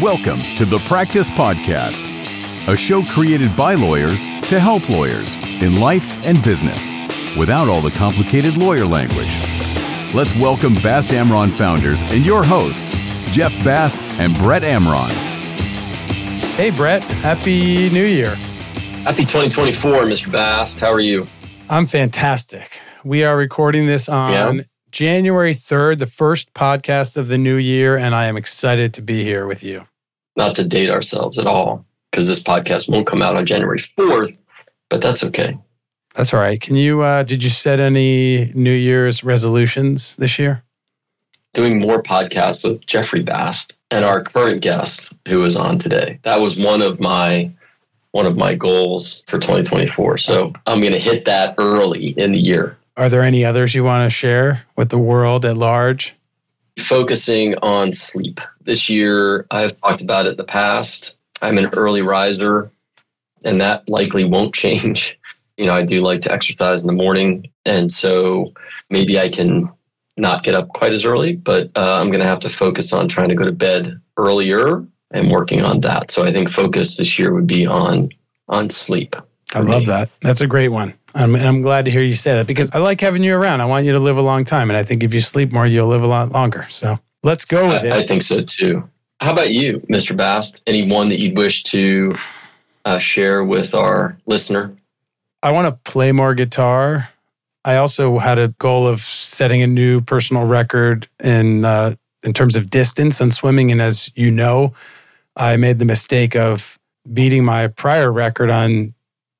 Welcome to the Practice Podcast, a show created by lawyers to help lawyers in life and business without all the complicated lawyer language. Let's welcome Bast Amron founders and your hosts, Jeff Bast and Brett Amron. Hey, Brett. Happy New Year. Happy 2024, Mr. Bast. How are you? I'm fantastic. We are recording this on Yeah. January 3rd, the first podcast of the new year, and I am excited to be here with you. Not to date ourselves at all, because this podcast won't come out on January 4th, but that's okay. That's all right. Can you, uh, did you set any New Year's resolutions this year? Doing more podcasts with Jeffrey Bast and our current guest who is on today. That was one of my one of my goals for 2024. So I'm going to hit that early in the year. Are there any others you want to share with the world at large? Focusing on sleep. This year, I've talked about it in the past. I'm an early riser, and that likely won't change. You know, I do like to exercise in the morning. And so maybe I can not get up quite as early, but uh, I'm going to have to focus on trying to go to bed earlier and working on that. So I think focus this year would be on on sleep. I love me. that. That's a great one. I'm, and I'm glad to hear you say that because I like having you around. I want you to live a long time. And I think if you sleep more, you'll live a lot longer. So let's go with it. I, I think so too. How about you, Mr. Bast? Anyone that you'd wish to uh, share with our listener? I want to play more guitar. I also had a goal of setting a new personal record in uh, in terms of distance on swimming. And as you know, I made the mistake of beating my prior record on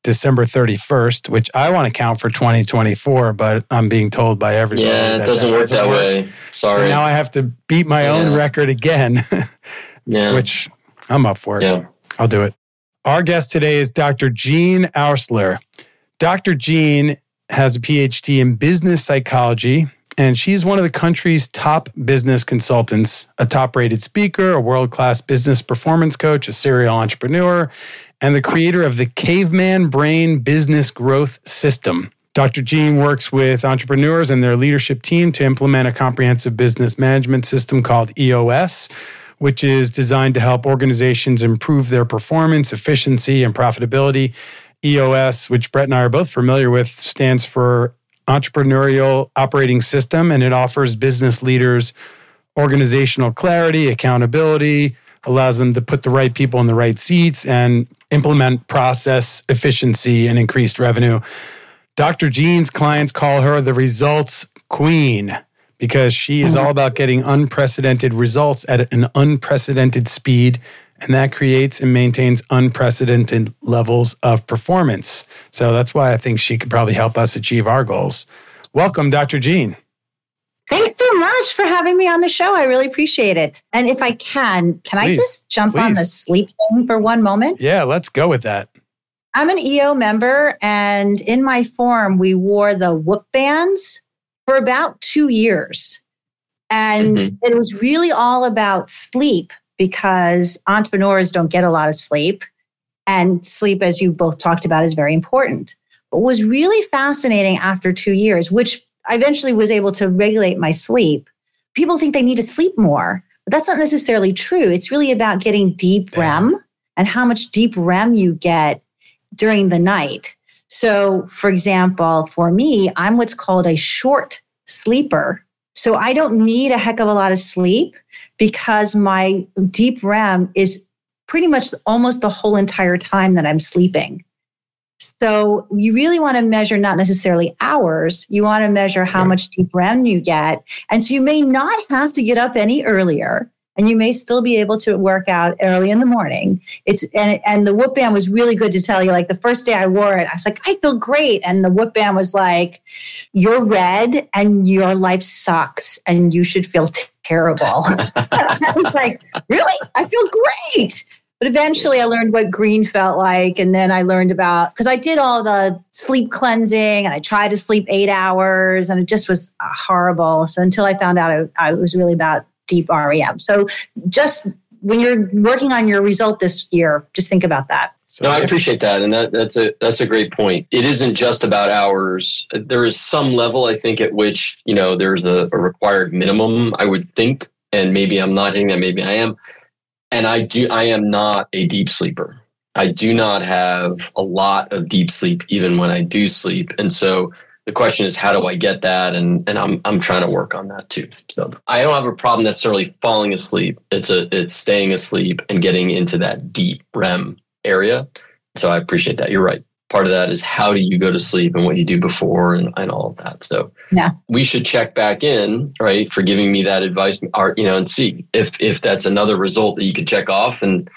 December 31st, which I want to count for 2024, but I'm being told by everybody Yeah, it that doesn't work that way. Sorry. So now I have to beat my own record again, yeah. which I'm up for. yeah. I'll do it. Our guest today is Dr. Jean Oursler. Dr. Jean has a PhD in business psychology, and she's one of the country's top business consultants, a top rated speaker, a world class business performance coach, a serial entrepreneur, and the creator of the Caveman Brain Business Growth System. Dr. Jean works with entrepreneurs and their leadership team to implement a comprehensive business management system called EOS, which is designed to help organizations improve their performance, efficiency, and profitability. EOS, which Brett and I are both familiar with, stands for Entrepreneurial Operating System, and it offers business leaders organizational clarity, accountability, allows them to put the right people in the right seats and implement process efficiency and increased revenue. Dr. Jean's clients call her the results queen because she is mm-hmm. all about getting unprecedented results at an unprecedented speed. And that creates and maintains unprecedented levels of performance. So that's why I think she could probably help us achieve our goals. Welcome, Dr. Jean. Thanks so much for having me on the show. I really appreciate it. And if I can, can I just jump on the sleep thing for one moment? Yeah, let's go with that. I'm an EO member, and in my forum, we wore the whoop bands for about two years. And Mhm. it was really all about sleep because entrepreneurs don't get a lot of sleep. And sleep, as you both talked about, is very important. What was really fascinating after two years, which I eventually was able to regulate my sleep, people think they need to sleep more, but that's not necessarily true. It's really about getting deep. REM and how much deep REM you get during the night. So, for example, for me, I'm what's called a short sleeper. So I don't need a heck of a lot of sleep because my deep REM is pretty much almost the whole entire time that I'm sleeping. So you really want to measure not necessarily hours, you want to measure how much deep REM you get. And so you may not have to get up any earlier and you may still be able to work out early in the morning. It's and and the whoop band was really good to tell you. Like the first day I wore it, I was like, I feel great. And the whoop band was like, You're red and your life sucks and you should feel terrible. I was like, Really? I feel great. But eventually I learned what green felt like. And then I learned about because I did all the sleep cleansing and I tried to sleep eight hours and it just was uh, horrible. So until I found out I, I was really about deep REM. So just when you're working on your result this year, just think about that. So No, I appreciate that, and that, that's a that's a great point. It isn't just about hours. There is some level, I think, at which you know there's a, a required minimum. I would think, and maybe I'm not hitting that. Maybe I am. And I do, I am not a deep sleeper. I do not have a lot of deep sleep, even when I do sleep. And so the question is, how do I get that? And and I'm I'm trying to work on that too. So I don't have a problem necessarily falling asleep. It's a it's staying asleep and getting into that deep REM area. So I appreciate that. You're right. Part of that is how do you go to sleep and what you do before and, and all of that. So yeah, we should check back in, right, for giving me that advice, or, you know, and see if if that's another result that you could check off and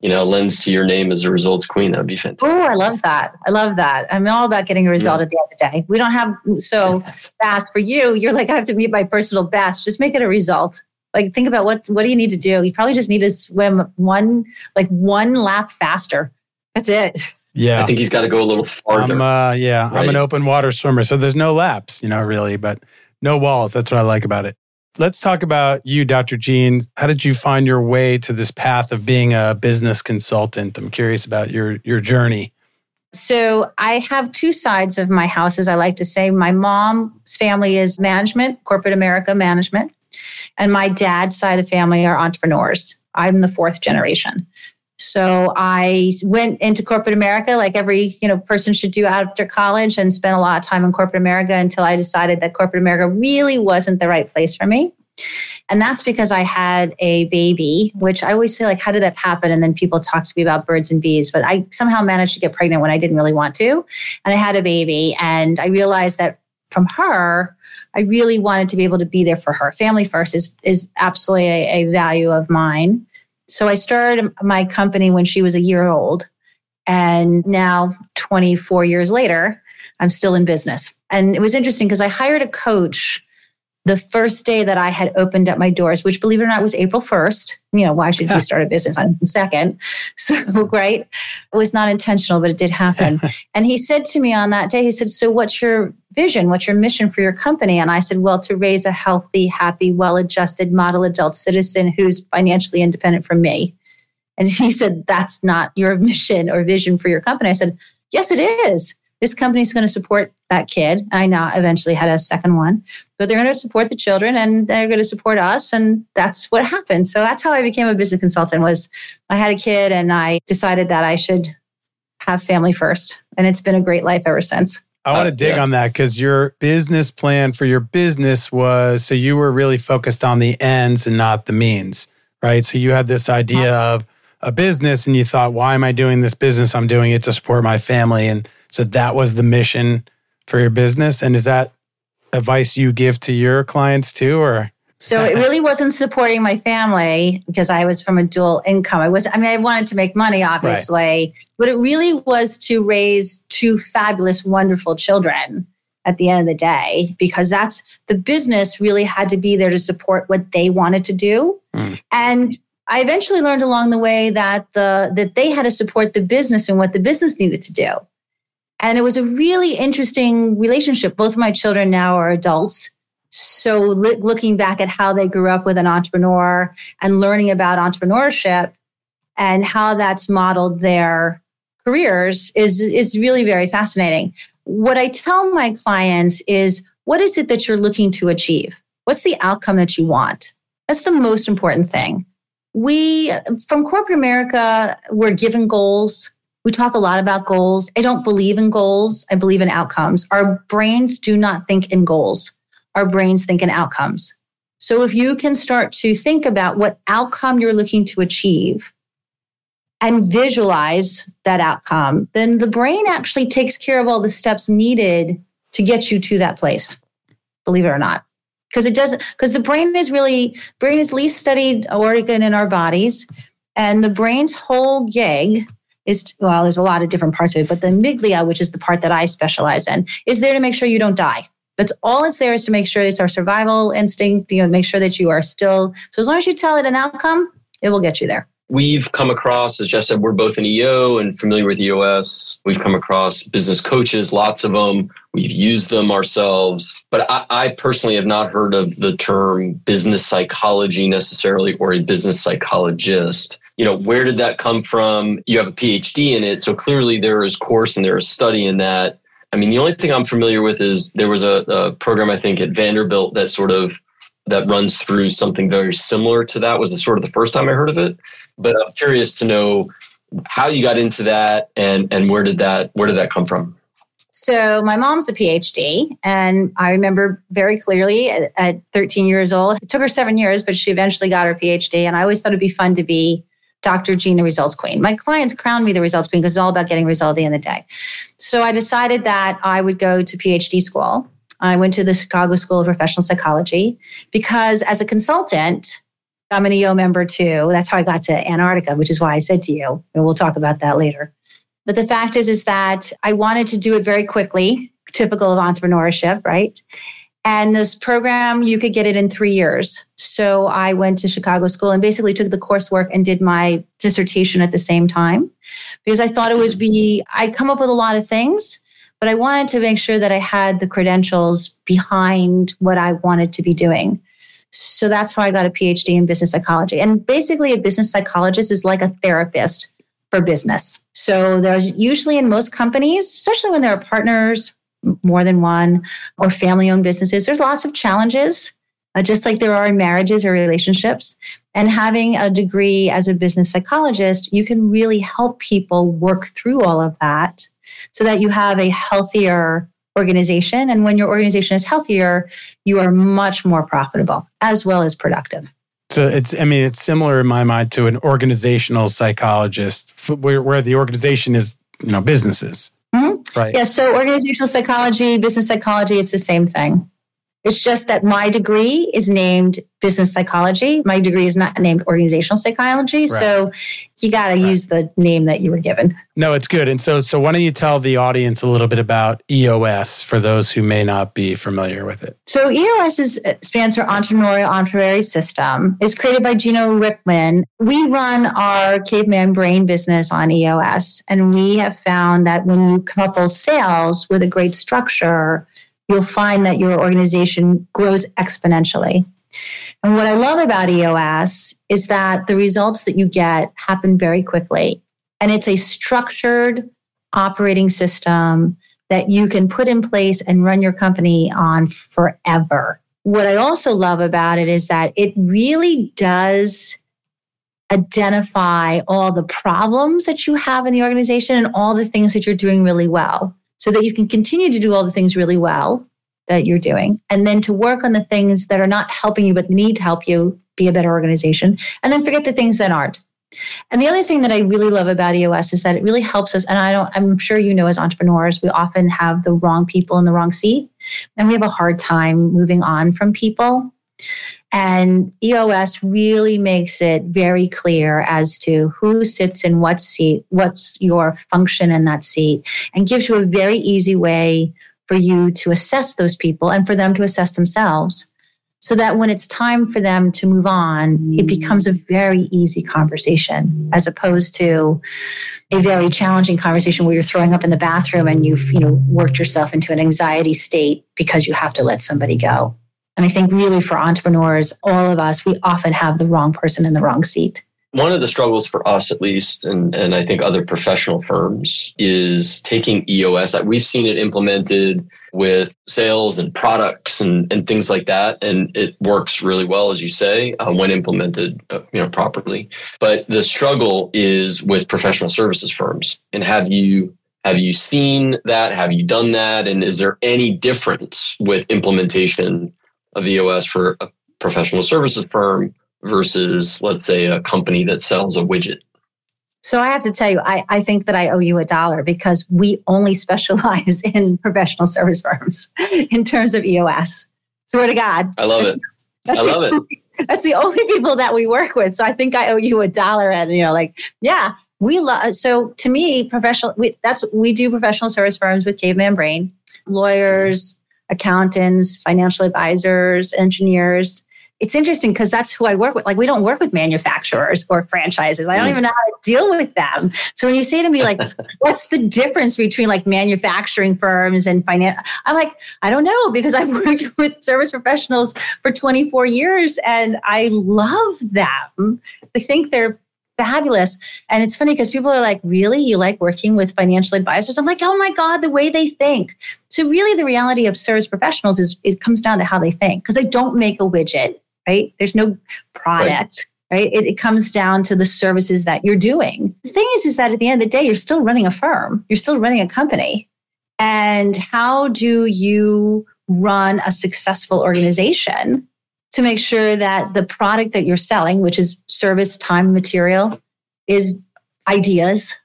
you know, lends to your name as a results queen. That would be fantastic. Oh, I love that. I love that. I'm all about getting a result yeah. at the end of the day. We don't have so fast for you. You're like, I have to meet my personal best. Just make it a result. Like, think about what what do you need to do? You probably just need to swim one like one lap faster. That's it. Yeah, I think he's got to go a little farther. I'm, uh, yeah, right? I'm an open water swimmer, so there's no laps, you know, really, but no walls. That's what I like about it. Let's talk about you, Dr. Jean. How did you find your way to this path of being a business consultant? I'm curious about your your journey. So I have two sides of my house, as I like to say. My mom's family is management, corporate America management, and my dad's side of the family are entrepreneurs. I'm the fourth generation. So I went into corporate America like every, you know, person should do after college and spent a lot of time in corporate America until I decided that corporate America really wasn't the right place for me. And that's because I had a baby, which I always say, like, how did that happen? And then people talk to me about birds and bees, but I somehow managed to get pregnant when I didn't really want to. And I had a baby. And I realized that from her, I really wanted to be able to be there for her. Family first is, is absolutely a, a value of mine. So I started my company when she was a year old. And now, 24 years later, I'm still in business. And it was interesting because I hired a coach the first day that I had opened up my doors, which believe it or not was April 1st. You know, why should you start a business on second? So, right. It was not intentional, but it did happen. and he said to me on that day, he said, So, what's your vision? What's your mission for your company? And I said, Well, to raise a healthy, happy, well adjusted model adult citizen who's financially independent from me. And he said, That's not your mission or vision for your company. I said, Yes, it is this company is going to support that kid. I now eventually had a second one, but they're going to support the children and they're going to support us. And that's what happened. So that's how I became a business consultant was I had a kid and I decided that I should have family first. And it's been a great life ever since. I want to uh, dig yeah. on that because your business plan for your business was so you were really focused on the ends and not the means, right? So you had this idea of a business and you thought, why am I doing this business? I'm doing it to support my family. And so that was the mission for your business. And is that advice you give to your clients too, or? So it really wasn't supporting my family because I was from a dual income. I was, I mean, I wanted to make money, obviously, right. but it really was to raise two fabulous, wonderful children at the end of the day because that's the business really had to be there to support what they wanted to do. Mm. And I eventually learned along the way that the that they had to support the business and what the business needed to do. And it was a really interesting relationship. Both my children now are adults. So looking back at how they grew up with an entrepreneur and learning about entrepreneurship and how that's modeled their careers is, is really very fascinating. What I tell my clients is what is it that you're looking to achieve? What's the outcome that you want? That's the most important thing. We, from corporate America, we're given goals we talk a lot about goals. I don't believe in goals. I believe in outcomes. Our brains do not think in goals. Our brains think in outcomes. So if you can start to think about what outcome you're looking to achieve and visualize that outcome, then the brain actually takes care of all the steps needed to get you to that place. Believe it or not. Because it doesn't, because the brain is really, brain is least studied organ in our bodies. And the brain's whole gig is well, there's a lot of different parts of it, but the amygdala, which is the part that I specialize in, is there to make sure you don't die. That's all it's there is to make sure it's our survival instinct, you know, make sure that you are still. So as long as you tell it an outcome, it will get you there. We've come across, as Jeff said, we're both an EO and familiar with EOS. We've come across business coaches, lots of them. We've used them ourselves. But I, I personally have not heard of the term business psychology necessarily or a business psychologist you know where did that come from you have a phd in it so clearly there is course and there is study in that i mean the only thing i'm familiar with is there was a, a program i think at vanderbilt that sort of that runs through something very similar to that. Was the sort of the first time I heard of it, but I'm curious to know how you got into that and and where did that where did that come from? So my mom's a PhD, and I remember very clearly at, at 13 years old. It took her seven years, but she eventually got her PhD. And I always thought it'd be fun to be Dr. Jean, the results queen. My clients crowned me the results queen because it's all about getting results at the end of the day. So I decided that I would go to PhD school. I went to the Chicago School of Professional Psychology because as a consultant, I'm an EO member too. That's how I got to Antarctica, which is why I said to you, and we'll talk about that later. But the fact is, is that I wanted to do it very quickly, typical of entrepreneurship, right? And this program, you could get it in three years. So I went to Chicago School and basically took the coursework and did my dissertation at the same time because I thought it was be, I come up with a lot of things, but I wanted to make sure that I had the credentials behind what I wanted to be doing. So that's why I got a PhD in business psychology. And basically, a business psychologist is like a therapist for business. So there's usually in most companies, especially when there are partners, more than one, or family owned businesses, there's lots of challenges, uh, just like there are in marriages or relationships. And having a degree as a business psychologist, you can really help people work through all of that so that you have a healthier organization. And when your organization is healthier, you are much more profitable as well as productive. So it's, I mean, it's similar in my mind to an organizational psychologist, where, where the organization is, you know, businesses. Right. Yeah. So organizational psychology, business psychology, it's the same thing. It's just that my degree is named business psychology. My degree is not named organizational psychology. Right. So you got to right. use the name that you were given. No, it's good. And so, so why don't you tell the audience a little bit about EOS for those who may not be familiar with it? So EOS is, uh, stands for Entrepreneurial Entrepreneurial System. It's created by Gino Wickman. We run our caveman brain business on EOS, and we have found that when you couple sales with a great structure, you'll find that your organization grows exponentially. And what I love about EOS is that the results that you get happen very quickly. And it's a structured operating system that you can put in place and run your company on forever. What I also love about it is that it really does identify all the problems that you have in the organization and all the things that you're doing really well so that you can continue to do all the things really well that you're doing. And then to work on the things that are not helping you, but need to help you be a better organization. And then forget the things that aren't. And the other thing that I really love about EOS is that it really helps us. And I don't, I'm sure you know, as entrepreneurs, we often have the wrong people in the wrong seat, and we have a hard time moving on from people. And EOS really makes it very clear as to who sits in what seat, what's your function in that seat, and gives you a very easy way for you to assess those people and for them to assess themselves so that when it's time for them to move on, it mm. becomes a very easy conversation as opposed to a very challenging conversation where you're throwing up in the bathroom and you've, you know, worked yourself into an anxiety state because you have to let somebody go. And I think really for entrepreneurs, all of us, we often have the wrong person in the wrong seat. One of the struggles for us, at least, and, and I think other professional firms, is taking EOS. We've seen it implemented with sales and products and, and things like that. And it works really well, as you say, uh, when implemented uh, you know, properly. But the struggle is with professional services firms. And have you have you seen that? Have you done that? And is there any difference with implementation of EOS for a professional services firm versus, let's say, a company that sells a widget? So I have to tell you, I, I think that I owe you a dollar because we only specialize in professional service firms in terms of EOS. Swear to God. I love it. I love it. Only, that's the only people that we work with. So I think I owe you a dollar. And, you know, like, yeah, we love, so to me, professional, we, that's, we do professional service firms with Caveman Brain, lawyers, accountants, financial advisors, engineers, it's interesting because that's who I work with. Like, we don't work with manufacturers or franchises. I don't mm. even know how to deal with them. So when you say to me, like, what's the difference between like manufacturing firms and finance? I'm like, I don't know because I've worked with service professionals for 24 years and I love them. I think they're fabulous. And it's funny because people are like, really? You like working with financial advisors? I'm like, oh my God, the way they think. So really the reality of service professionals is it comes down to how they think because they don't make a widget, right? There's no product. Right. right? It, it comes down to the services that you're doing. The thing is, is that at the end of the day, you're still running a firm. You're still running a company. And how do you run a successful organization to make sure that the product that you're selling, which is service, time, material, is ideas,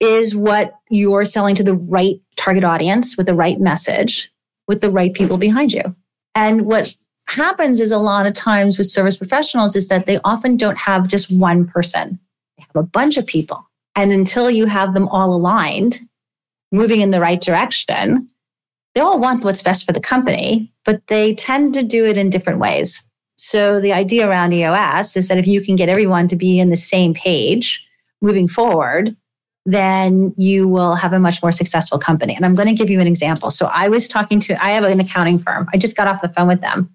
is what you're selling to the right target audience with the right message, with the right people behind you. And what happens is a lot of times with service professionals is that they often don't have just one person, they have a bunch of people. And until you have them all aligned, moving in the right direction, they all want what's best for the company, but they tend to do it in different ways. So the idea around EOS is that if you can get everyone to be in the same page moving forward, then you will have a much more successful company. And I'm going to give you an example. So I was talking to, I have an accounting firm. I just got off the phone with them,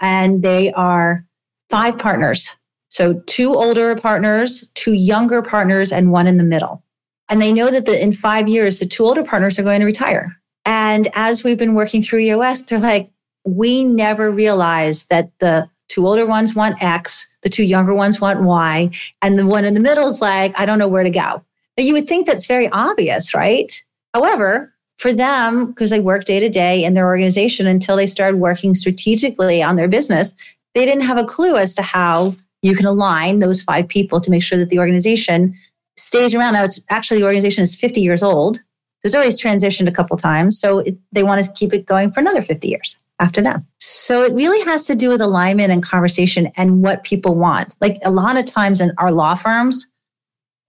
and they are five partners. So two older partners, two younger partners, and one in the middle. And they know that the, in five years, the two older partners are going to retire. And as we've been working through EOS, they're like, we never realized that the two older ones want X, the two younger ones want Y, and the one in the middle is like, I don't know where to go. Now, you would think that's very obvious, right? However, for them, because they work day to day in their organization until they started working strategically on their business, they didn't have a clue as to how you can align those five people to make sure that the organization stays around. Now, it's actually the organization is 50 years old. There's always transitioned a couple times. So it, they want to keep it going for another 50 years after them. So it really has to do with alignment and conversation and what people want. Like a lot of times in our law firms,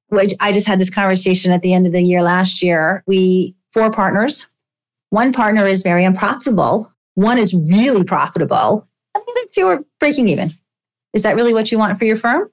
which I just had this conversation at the end of the year last year, we four partners. One partner is very unprofitable. One is really profitable. I think the two are breaking even. Is that really what you want for your firm?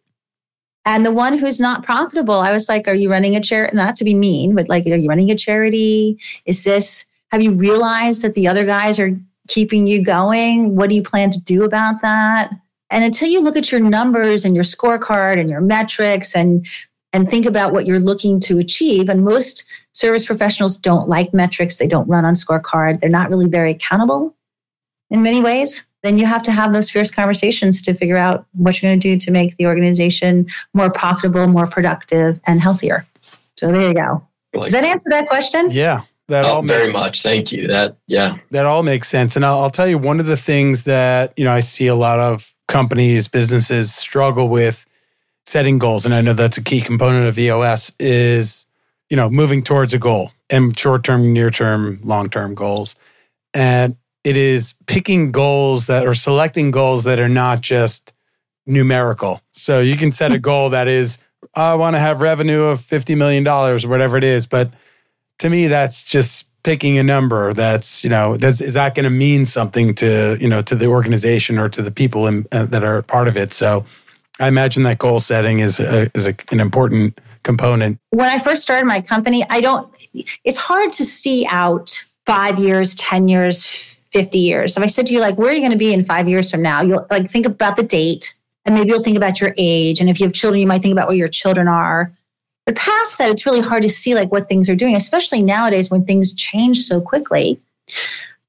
And the one who's not profitable, I was like, are you running a charity? Not to be mean, but like, are you running a charity? Is this, have you realized that the other guys are keeping you going? What do you plan to do about that? And until you look at your numbers and your scorecard and your metrics and and think about what you're looking to achieve. And most service professionals don't like metrics. They don't run on scorecard. They're not really very accountable in many ways then you have to have those fierce conversations to figure out what you're going to do to make the organization more profitable, more productive, and healthier. So there you go. Like Does that answer that question? Yeah. That oh, all very much. Thank you. That yeah. That all makes sense. And I'll, I'll tell you one of the things that you know I see a lot of companies, businesses struggle with setting goals, and I know that's a key component of EOS is you know moving towards a goal and short term, near term, long term goals. And it is picking goals that or selecting goals that are not just numerical. So you can set a goal that is, I want to have revenue of $50 million or whatever it is. But to me, that's just picking a number that's, you know, does, is that going to mean something to, you know, to the organization or to the people in, uh, that are part of it? So I imagine that goal setting is, a, is a, an important component. When I first started my company, I don't, it's hard to see out five years, 10 years, 50 years. If I said to you, like, where are you going to be in five years from now? You'll like think about the date and maybe you'll think about your age. And if you have children, you might think about where your children are. But past that, it's really hard to see like what things are doing, especially nowadays when things change so quickly.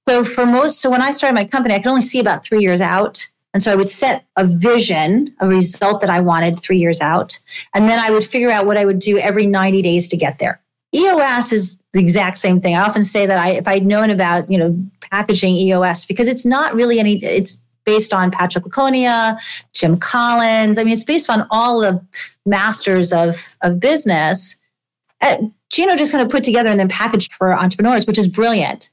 So for most, so when I started my company, I could only see about three years out. And so I would set a vision, a result that I wanted three years out. And then I would figure out what I would do every 90 days to get there. EOS is the exact same thing. I often say that I, if I'd known about, you know, packaging EOS, because it's not really any, it's based on Patrick Lencioni, Jim Collins. I mean, it's based on all the masters of, of business. Uh, Gino just kind of put together and then packaged for entrepreneurs, which is brilliant.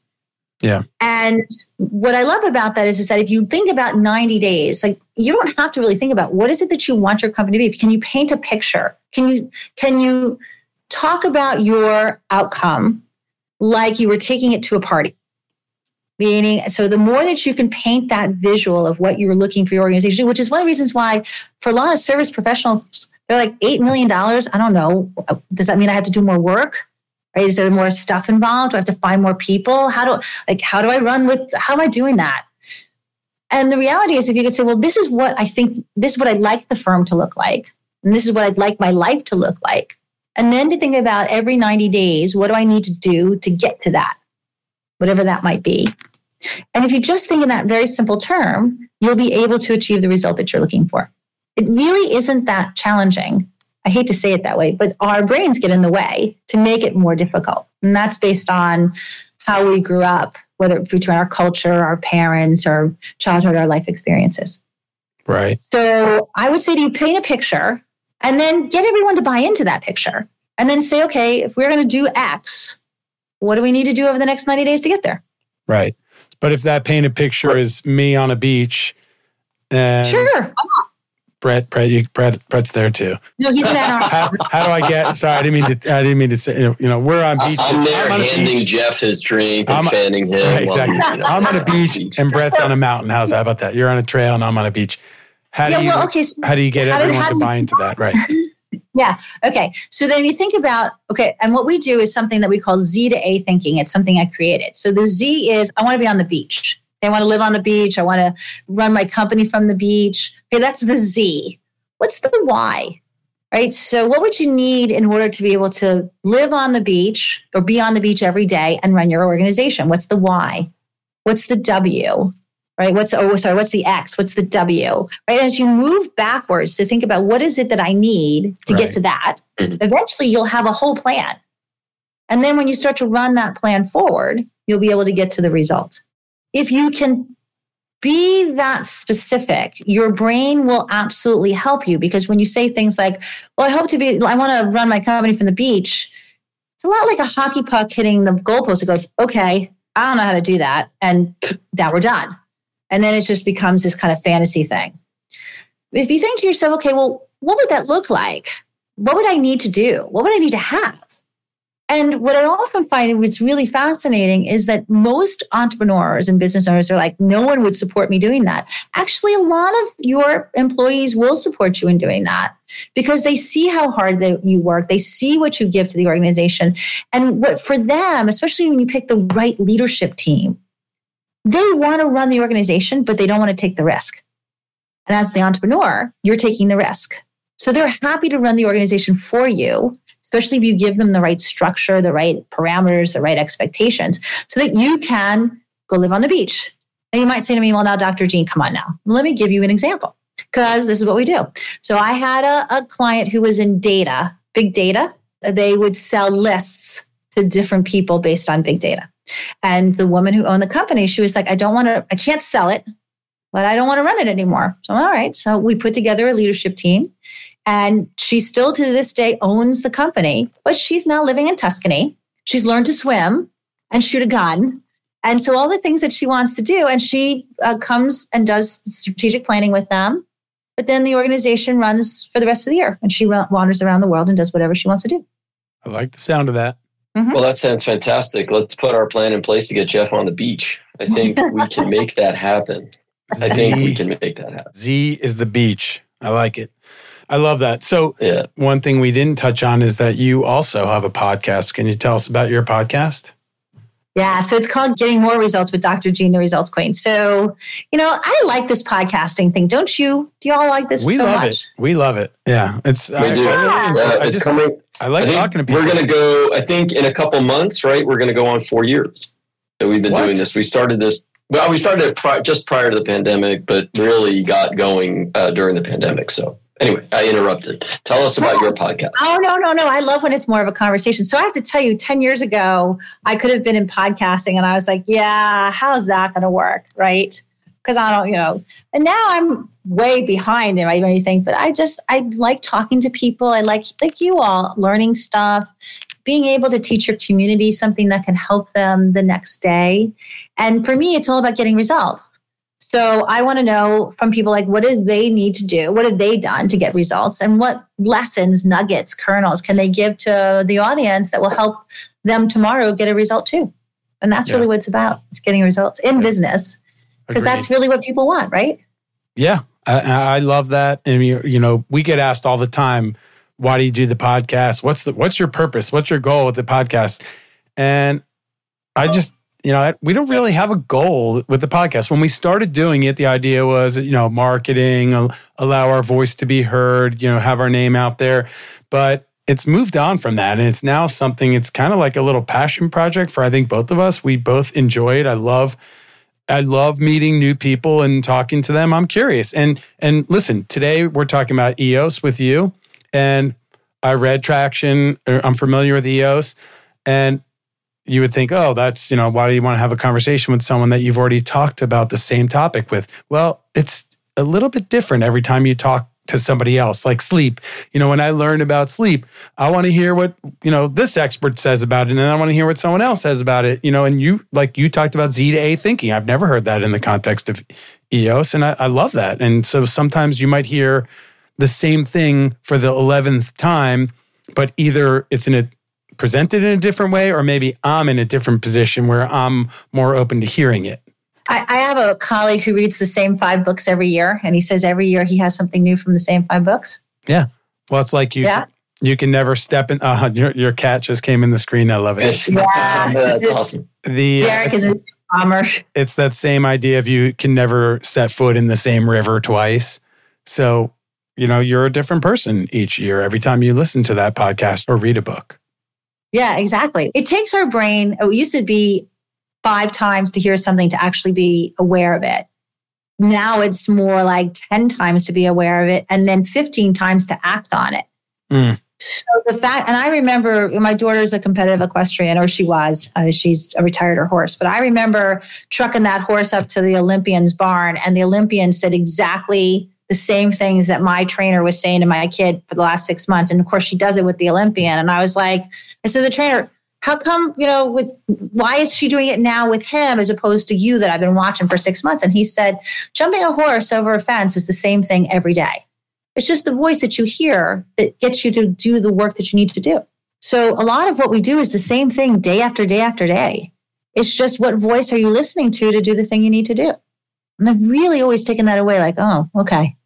Yeah. And what I love about that is, is that if you think about 90 days, like you don't have to really think about what is it that you want your company to be. Can you paint a picture? Can you, can you, talk about your outcome like you were taking it to a party. Meaning, so the more that you can paint that visual of what you're looking for your organization, which is one of the reasons why for a lot of service professionals, they're like $8 million. I don't know. Does that mean I have to do more work? Right? Is there more stuff involved? Do I have to find more people? How do like how do I run with how am I doing that? And the reality is if you could say, well, this is what I think, this is what I'd like the firm to look like And this is what I'd like my life to look like. And then to think about every 90 days, what do I need to do to get to that? Whatever that might be. And if you just think in that very simple term, you'll be able to achieve the result that you're looking for. It really isn't that challenging. I hate to say it that way, but our brains get in the way to make it more difficult. And that's based on how we grew up, whether between our culture, our parents, our childhood, our life experiences. Right. So I would say to you, paint a picture and then get everyone to buy into that picture. And then say, okay, if we're going to do X, what do we need to do over the next 90 days to get there? Right. But if that painted picture is me on a beach, and sure. Brett, Brett, you, Brett, Brett's there too. No, he's in how, how do I get? Sorry, I didn't mean to. I didn't mean to say. You know, we're on beach. I'm there I'm handing beach. Jeff his drink and I'm, fanning him. Right, exactly. You know, I'm on a beach, beach, and Brett's so, on a mountain. How's that about that? You're on a trail and I'm on a beach. How yeah, do you? Well, okay, so how do you get everyone to buy into that? Right. Yeah. Okay. So then you think about, okay, and what we do is something that we call Z to A thinking. It's something I created. So the Z is I want to be on the beach. I want to live on the beach. I want to run my company from the beach. Okay, that's the Z. What's the Y? Right. So, what would you need in order to be able to live on the beach or be on the beach every day and run your organization? What's the Y? What's the W? Right. What's oh sorry? What's the X? What's the W? Right. As you move backwards to think about what is it that I need to right. get to that, mm-hmm. eventually you'll have a whole plan. And then when you start to run that plan forward, you'll be able to get to the result. If you can be that specific, your brain will absolutely help you because when you say things like, well, I hope to be, I want to run my company from the beach, it's a lot like a hockey puck hitting the goalpost. It goes, okay, I don't know how to do that. And now we're done. And then it just becomes this kind of fantasy thing. If you think to yourself, okay, well, what would that look like? What would I need to do? What would I need to have? And what I often find what's really fascinating is that most entrepreneurs and business owners are like, no one would support me doing that. Actually, a lot of your employees will support you in doing that because they see how hard that you work. They see what you give to the organization. And what for them, especially when you pick the right leadership team, they want to run the organization, but they don't want to take the risk. And as the entrepreneur, you're taking the risk. So they're happy to run the organization for you especially if you give them the right structure, the right parameters, the right expectations, so that you can go live on the beach. And you might say to me, well, now, Dr. Jean, come on now. Let me give you an example because this is what we do. So I had a, a client who was in data, big data. They would sell lists to different people based on big data. And the woman who owned the company, she was like, I don't want to, I can't sell it, but I don't want to run it anymore. So, all right. So we put together a leadership team and she still to this day owns the company, but she's now living in Tuscany. She's learned to swim and shoot a gun. And so all the things that she wants to do, and she uh, comes and does strategic planning with them. But then the organization runs for the rest of the year and she wanders around the world and does whatever she wants to do. I like the sound of that. Mm-hmm. Well, that sounds fantastic. Let's put our plan in place to get Jeff on the beach. I think we can make that happen. I think we can make that happen. Z is the beach. I like it. I love that. So, yeah. one thing we didn't touch on is that you also have a podcast. Can you tell us about your podcast? Yeah, so it's called Getting More Results with Dr. Jean, the Results Queen. So, you know, I like this podcasting thing. Don't you? Do you all like this we so love much? it. We love it. Yeah, it's. We I, do. I, really yeah, I just, coming. I like I talking to people. We're going to go. I think in a couple months, right? We're going to go on four years that we've been what? doing this. We started this. Well, we started it pri- just prior to the pandemic, but really got going uh, during the pandemic. So Anyway, I interrupted. Tell us about your podcast. Oh, no, no, no. I love when it's more of a conversation. So I have to tell you, 10 years ago, I could have been in podcasting and I was like, yeah, how's that going to work? Right. Because I don't, you know, and now I'm way behind in anything, but I just, I like talking to people. I like, like you all, learning stuff, being able to teach your community something that can help them the next day. And for me, it's all about getting results. So I want to know from people like what do they need to do? What have they done to get results? And what lessons, nuggets, kernels can they give to the audience that will help them tomorrow get a result too? And that's yeah. really what it's about. It's getting results in business because that's really what people want, right? Yeah, I, I love that. And you, you know, we get asked all the time, why do you do the podcast? What's the what's your purpose? What's your goal with the podcast? And I just you know, we don't really have a goal with the podcast. When we started doing it, the idea was, you know, marketing, allow our voice to be heard, you know, have our name out there. But it's moved on from that and it's now something it's kind of like a little passion project for I think both of us. We both enjoy it. I love I love meeting new people and talking to them. I'm curious. And and listen, today we're talking about EOS with you and I read Traction. Er, I'm familiar with EOS and you would think, oh, that's, you know, why do you want to have a conversation with someone that you've already talked about the same topic with? Well, it's a little bit different every time you talk to somebody else, like sleep. You know, when I learn about sleep, I want to hear what, you know, this expert says about it. And then I want to hear what someone else says about it. You know, and you, like you talked about Z to A thinking. I've never heard that in the context of EOS. And I, I love that. And so sometimes you might hear the same thing for the 11th time, but either it's in a presented in a different way, or maybe I'm in a different position where I'm more open to hearing it. I, I, have a colleague who reads the same five books every year, and he says every year he has something new from the same five books. Yeah. Well, it's like you. Yeah. You can never step in. Uh, your, your cat just came in the screen. I love it. Yeah, that's awesome. The Derek is a bomber. It's that same idea of you can never set foot in the same river twice. So, you know, you're a different person each year every time you listen to that podcast or read a book. Yeah, exactly. It takes our brain, it used to be five times to hear something to actually be aware of it. Now it's more like 10 times to be aware of it and then 15 times to act on it. Mm. So the fact, and I remember my daughter is a competitive equestrian, or she was. Uh, she's a retired horse, but I remember trucking that horse up to the Olympian's barn, and the Olympian said exactly the same things that my trainer was saying to my kid for the last six months. And of course, she does it with the Olympian. And I was like, I said, the trainer, how come, you know, with why is she doing it now with him as opposed to you that I've been watching for six months? And he said, jumping a horse over a fence is the same thing every day. It's just the voice that you hear that gets you to do the work that you need to do. So a lot of what we do is the same thing day after day after day. It's just what voice are you listening to to do the thing you need to do? And I've really always taken that away like, oh, okay.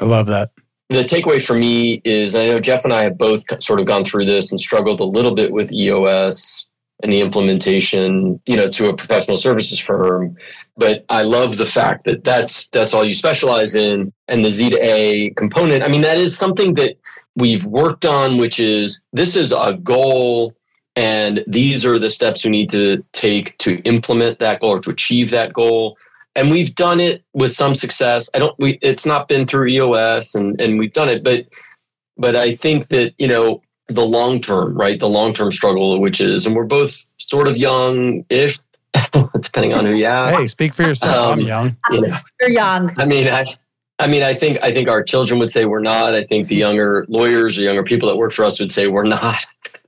I love that the takeaway for me is I know Jeff and I have both sort of gone through this and struggled a little bit with EOS and the implementation, you know, to a professional services firm. But I love the fact that that's that's all you specialize in, and the Z to A component. I mean, that is something that we've worked on, which is this is a goal, and these are the steps you need to take to implement that goal or to achieve that goal and we've done it with some success. I don't. We it's not been through EOS, and and we've done it, but but I think that you know the long term, right? The long term struggle, which is, and we're both sort of young ish, depending on who you ask. Hey, speak for yourself. Um, I'm young. You know, You're young. I mean, I. I mean, I think I think our children would say we're not. I think the younger lawyers or younger people that work for us would say we're not.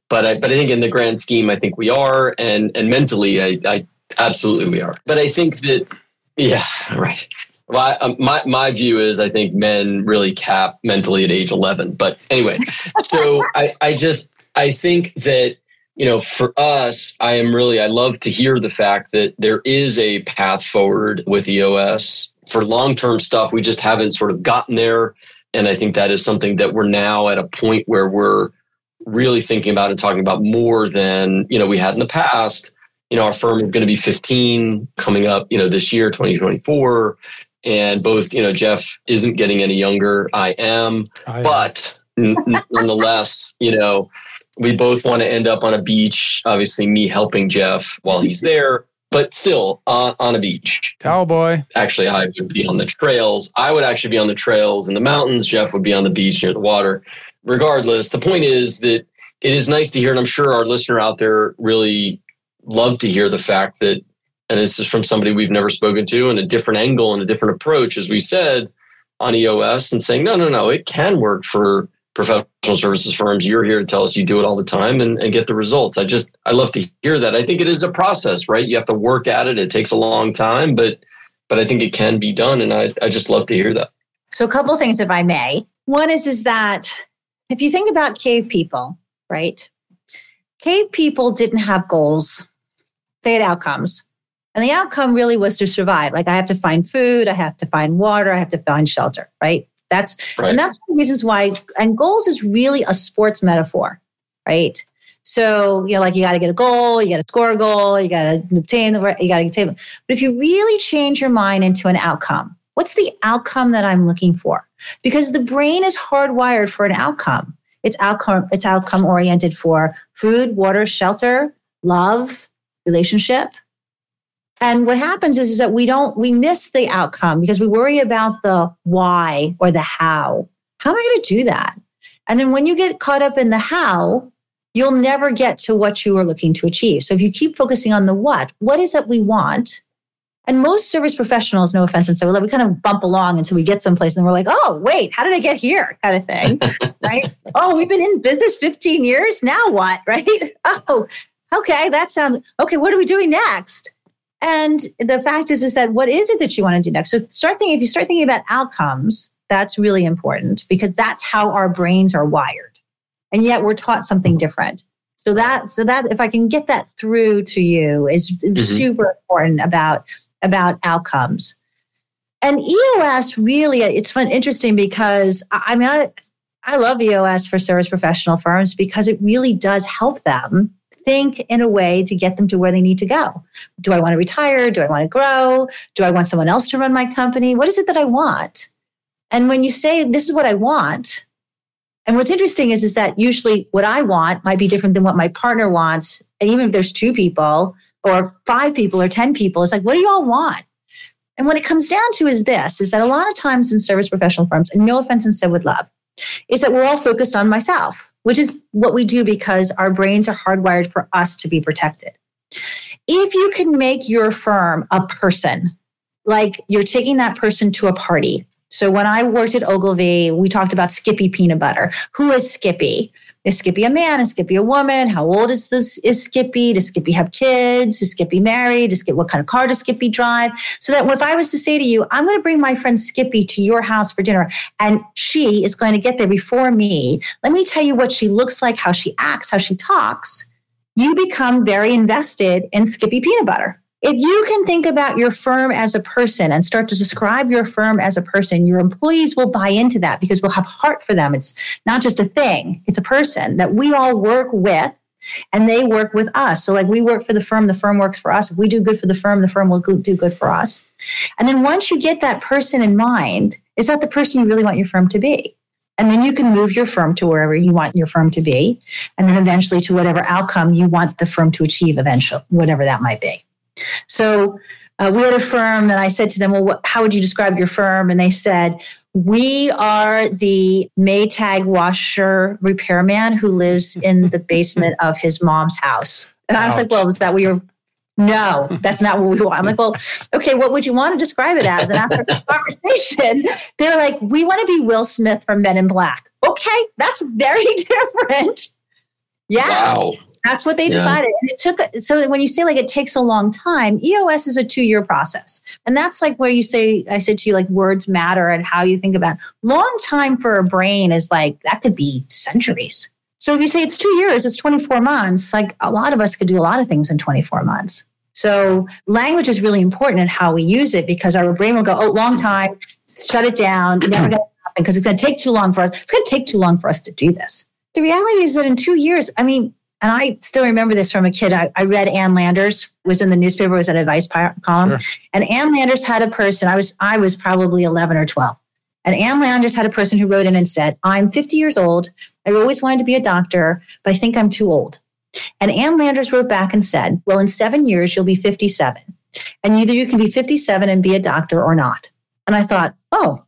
But I, but I think in the grand scheme, I think we are, and and mentally, I, I absolutely we are. But I think that yeah, right. Well, I, um, my my view is I think men really cap mentally at age eleven. But anyway, so I I just I think that you know for us I am really I love to hear the fact that there is a path forward with EOS for long term stuff. We just haven't sort of gotten there, and I think that is something that we're now at a point where we're really thinking about and talking about more than you know we had in the past you know, our firm is going to be 15 coming up, you know, this year, 2024. And both, you know, Jeff isn't getting any younger. I am. I but n- nonetheless, you know, we both want to end up on a beach. Obviously, me helping Jeff while he's there, but still on, on a beach. Towel boy. Actually, I would be on the trails. I would actually be on the trails in the mountains. Jeff would be on the beach near the water. Regardless, the point is that it is nice to hear, and I'm sure our listener out there really love to hear the fact that, and this is from somebody we've never spoken to, and a different angle and a different approach, as we said on EOS, and saying, no, no, no, it can work for professional services firms. You're here to tell us you do it all the time and, and get the results. I just, I love to hear that. I think it is a process, right? You have to work at it. It takes a long time, but, but I think it can be done. And I, I just love to hear that. So a couple of things, if I may. One is, is that if you think about cave people, right? Cave people didn't have goals they had outcomes. And the outcome really was to survive. Like I have to find food, I have to find water, I have to find shelter, right? That's right. and that's one of the reasons why and goals is really a sports metaphor, right? So, you know, like you got to get a goal, you got to score a goal, you got to obtain the, you got to obtain. But if you really change your mind into an outcome, what's the outcome that I'm looking for? Because the brain is hardwired for an outcome. It's outcome, it's outcome oriented for food, water, shelter, love, relationship. And what happens is, is that we don't, we miss the outcome because we worry about the why or the how. How am I going to do that? And then when you get caught up in the how, you'll never get to what you are looking to achieve. So if you keep focusing on the what, what is it we want? And most service professionals, no offense, and say, well, we kind of bump along until we get someplace and we're like, oh, wait, how did I get here? Kind of thing. right. Oh, we've been in business 15 years. Now what? Right. Oh, okay. That sounds okay. What are we doing next? And the fact is, is that what is it that you want to do next? So start thinking, if you start thinking about outcomes, that's really important because that's how our brains are wired. And yet we're taught something different. So that, so that if I can get that through to you is mm-hmm. super important about, about outcomes. And EOS really, it's fun, interesting because I mean, I, I love EOS for service professional firms because it really does help them think in a way to get them to where they need to go. Do I want to retire? Do I want to grow? Do I want someone else to run my company? What is it that I want? And when you say, this is what I want, and what's interesting is, is that usually what I want might be different than what my partner wants. And even if there's two people or five people or 10 people, it's like, what do you all want? And what it comes down to is this, is that a lot of times in service professional firms, and no offense and said with love, is that we're all focused on myself, which is what we do because our brains are hardwired for us to be protected. If you can make your firm a person, like you're taking that person to a party. So when I worked at Ogilvy, we talked about Skippy peanut butter. Who is Skippy? Is Skippy a man? Is Skippy a woman? How old is this? Is Skippy? Does Skippy have kids? Is Skippy married? Does Skippy, what kind of car does Skippy drive? So that if I was to say to you, I'm going to bring my friend Skippy to your house for dinner, and she is going to get there before me. Let me tell you what she looks like, how she acts, how she talks. You become very invested in Skippy peanut butter. If you can think about your firm as a person and start to describe your firm as a person, your employees will buy into that because we'll have heart for them. It's not just a thing, it's a person that we all work with and they work with us. So, like we work for the firm, the firm works for us. If we do good for the firm, the firm will do good for us. And then once you get that person in mind, is that the person you really want your firm to be? And then you can move your firm to wherever you want your firm to be, and then eventually to whatever outcome you want the firm to achieve eventually, whatever that might be. So uh, we had a firm, and I said to them, Well, what, how would you describe your firm? And they said, We are the Maytag washer repairman who lives in the basement of his mom's house. And I was like, Well, was that what you're no, that's not what we want. I'm like, well, okay, what would you want to describe it as? And after the conversation, they're like, we want to be Will Smith from Men in Black. Okay, that's very different. Yeah. Wow. That's what they decided. Yeah. And it took, so when you say like it takes a long time, EOS is a two year process. And that's like where you say, I said to you, like words matter and how you think about it. long time for a brain is like, that could be centuries. So if you say it's two years, it's 24 months, like a lot of us could do a lot of things in 24 months. So language is really important in how we use it because our brain will go, oh, long time, shut it down, never going to happen because it's going to take too long for us. It's going to take too long for us to do this. The reality is that in two years, I mean, and I still remember this from a kid. I, I read Ann Landers was in the newspaper, was at advice column, sure. and Ann Landers had a person. I was I was probably eleven or twelve, and Ann Landers had a person who wrote in and said, "I'm 50 years old. I always wanted to be a doctor, but I think I'm too old." And Ann Landers wrote back and said, "Well, in seven years you'll be 57, and either you can be 57 and be a doctor or not." And I thought, oh.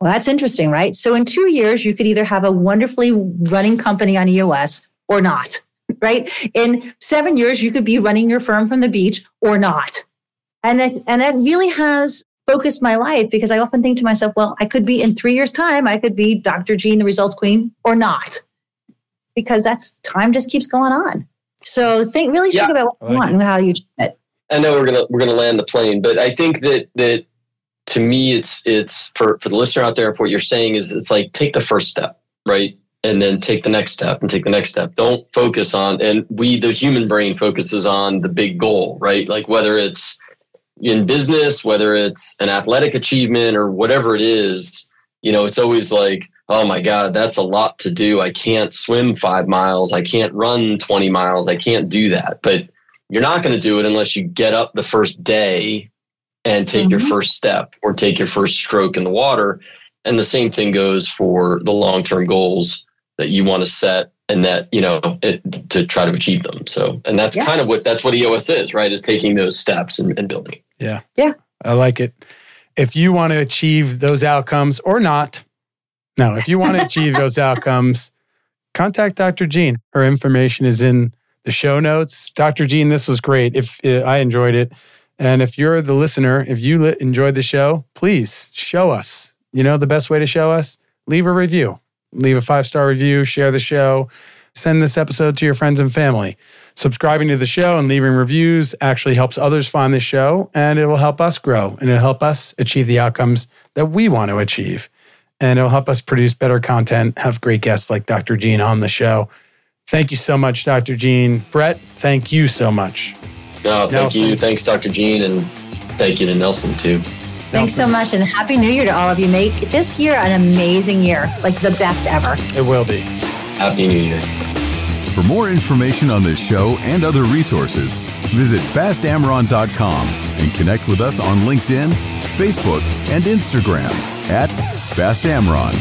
Well, that's interesting, right? So in two years, you could either have a wonderfully running company on EOS or not right? In seven years, you could be running your firm from the beach or not. And that, and that really has focused my life because I often think to myself, well, I could be in three years' time, I could be Dr. Jean, the results queen, or not, because that's time just keeps going on. So think really yeah, think about what you want and how you it. I know we're gonna we're gonna land the plane, but I think that that to me it's it's for, for the listener out there, for what you're saying is it's like take the first step, right? And then take the next step and take the next step. Don't focus on, and we, the human brain focuses on the big goal, right? Like whether it's in business, whether it's an athletic achievement or whatever it is, you know, it's always like, oh my God, that's a lot to do. I can't swim five miles. I can't run 20 miles. I can't do that. But you're not going to do it unless you get up the first day and take mm-hmm. your first step or take your first stroke in the water. And the same thing goes for the long term goals that you want to set and that, you know, it, to try to achieve them. So, and that's yeah. kind of what that's what EOS is, right? Is taking those steps and, and building. Yeah. Yeah. I like it. If you want to achieve those outcomes or not, no, if you want to achieve those outcomes, contact Dr. Jean. Her information is in the show notes. Dr. Jean, this was great. If uh, I enjoyed it, and if you're the listener, if you li- enjoyed the show, please show us. You know the best way to show us? Leave a review. Leave a five star review, share the show, send this episode to your friends and family. Subscribing to the show and leaving reviews actually helps others find the show and it will help us grow and it'll help us achieve the outcomes that we want to achieve and it'll help us produce better content, have great guests like Dr. Jean on the show. Thank you so much, Dr. Jean. Brett, thank you so much. No, thank Nelson. you. Thanks, Dr. Jean, and thank you to Nelson too. Thanks so much, and Happy New Year to all of you. Make this year an amazing year, like the best ever. It will be. Happy New Year. For more information on this show and other resources, visit fastamron.com and connect with us on LinkedIn, Facebook, and Instagram at Fast Amron.